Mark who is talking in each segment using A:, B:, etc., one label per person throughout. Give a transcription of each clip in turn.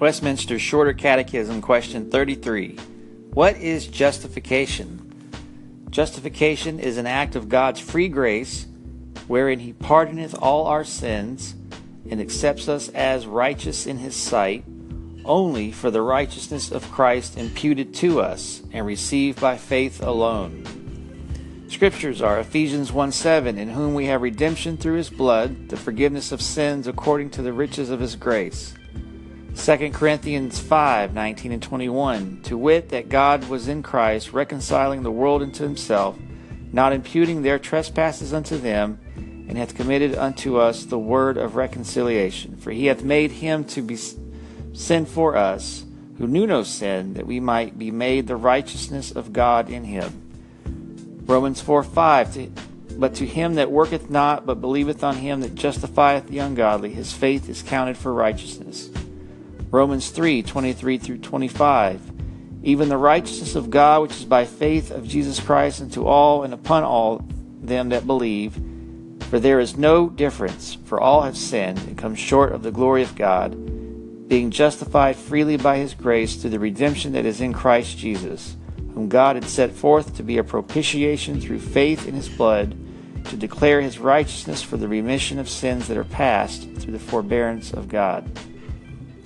A: Westminster Shorter Catechism, question 33. What is justification? Justification is an act of God's free grace, wherein He pardoneth all our sins and accepts us as righteous in His sight, only for the righteousness of Christ imputed to us and received by faith alone. Scriptures are Ephesians 1 7, in whom we have redemption through His blood, the forgiveness of sins according to the riches of His grace. 2 Corinthians 5 19 and 21, to wit, that God was in Christ, reconciling the world unto himself, not imputing their trespasses unto them, and hath committed unto us the word of reconciliation. For he hath made him to be sin for us, who knew no sin, that we might be made the righteousness of God in him. Romans 4 5, but to him that worketh not, but believeth on him that justifieth the ungodly, his faith is counted for righteousness. Romans 3 23 through 25. Even the righteousness of God, which is by faith of Jesus Christ, unto all and upon all them that believe. For there is no difference, for all have sinned and come short of the glory of God, being justified freely by his grace through the redemption that is in Christ Jesus, whom God had set forth to be a propitiation through faith in his blood, to declare his righteousness for the remission of sins that are past through the forbearance of God.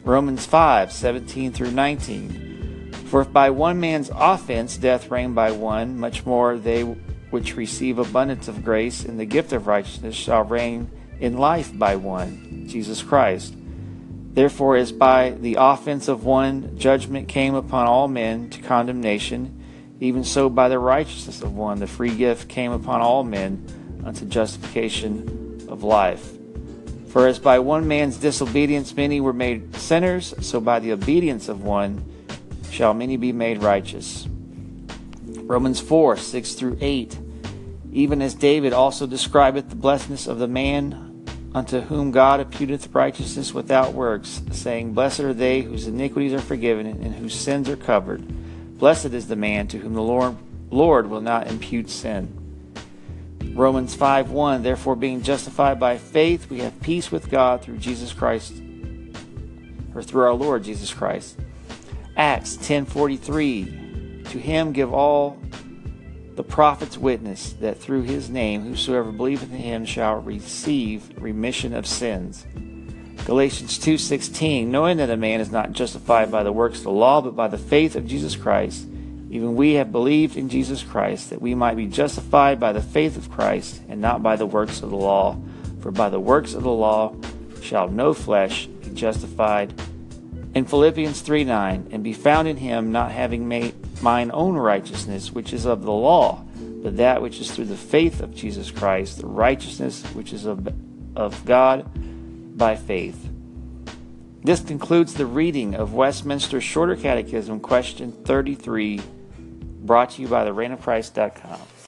A: Romans 5 17 through 19. For if by one man's offense death reigned by one, much more they which receive abundance of grace in the gift of righteousness shall reign in life by one, Jesus Christ. Therefore, as by the offense of one judgment came upon all men to condemnation, even so by the righteousness of one the free gift came upon all men unto justification of life. For as by one man's disobedience many were made sinners, so by the obedience of one shall many be made righteous. Romans 4 6 through 8. Even as David also describeth the blessedness of the man unto whom God imputeth righteousness without works, saying, Blessed are they whose iniquities are forgiven and whose sins are covered. Blessed is the man to whom the Lord, Lord will not impute sin. Romans 5 1 Therefore, being justified by faith, we have peace with God through Jesus Christ, or through our Lord Jesus Christ. Acts 10:43 To him give all the prophets witness that through his name whosoever believeth in him shall receive remission of sins. Galatians 2:16 Knowing that a man is not justified by the works of the law but by the faith of Jesus Christ even we have believed in Jesus Christ, that we might be justified by the faith of Christ, and not by the works of the law. For by the works of the law shall no flesh be justified. In Philippians 3 9, and be found in him, not having made mine own righteousness, which is of the law, but that which is through the faith of Jesus Christ, the righteousness which is of, of God by faith. This concludes the reading of Westminster Shorter Catechism, question 33 brought to you by the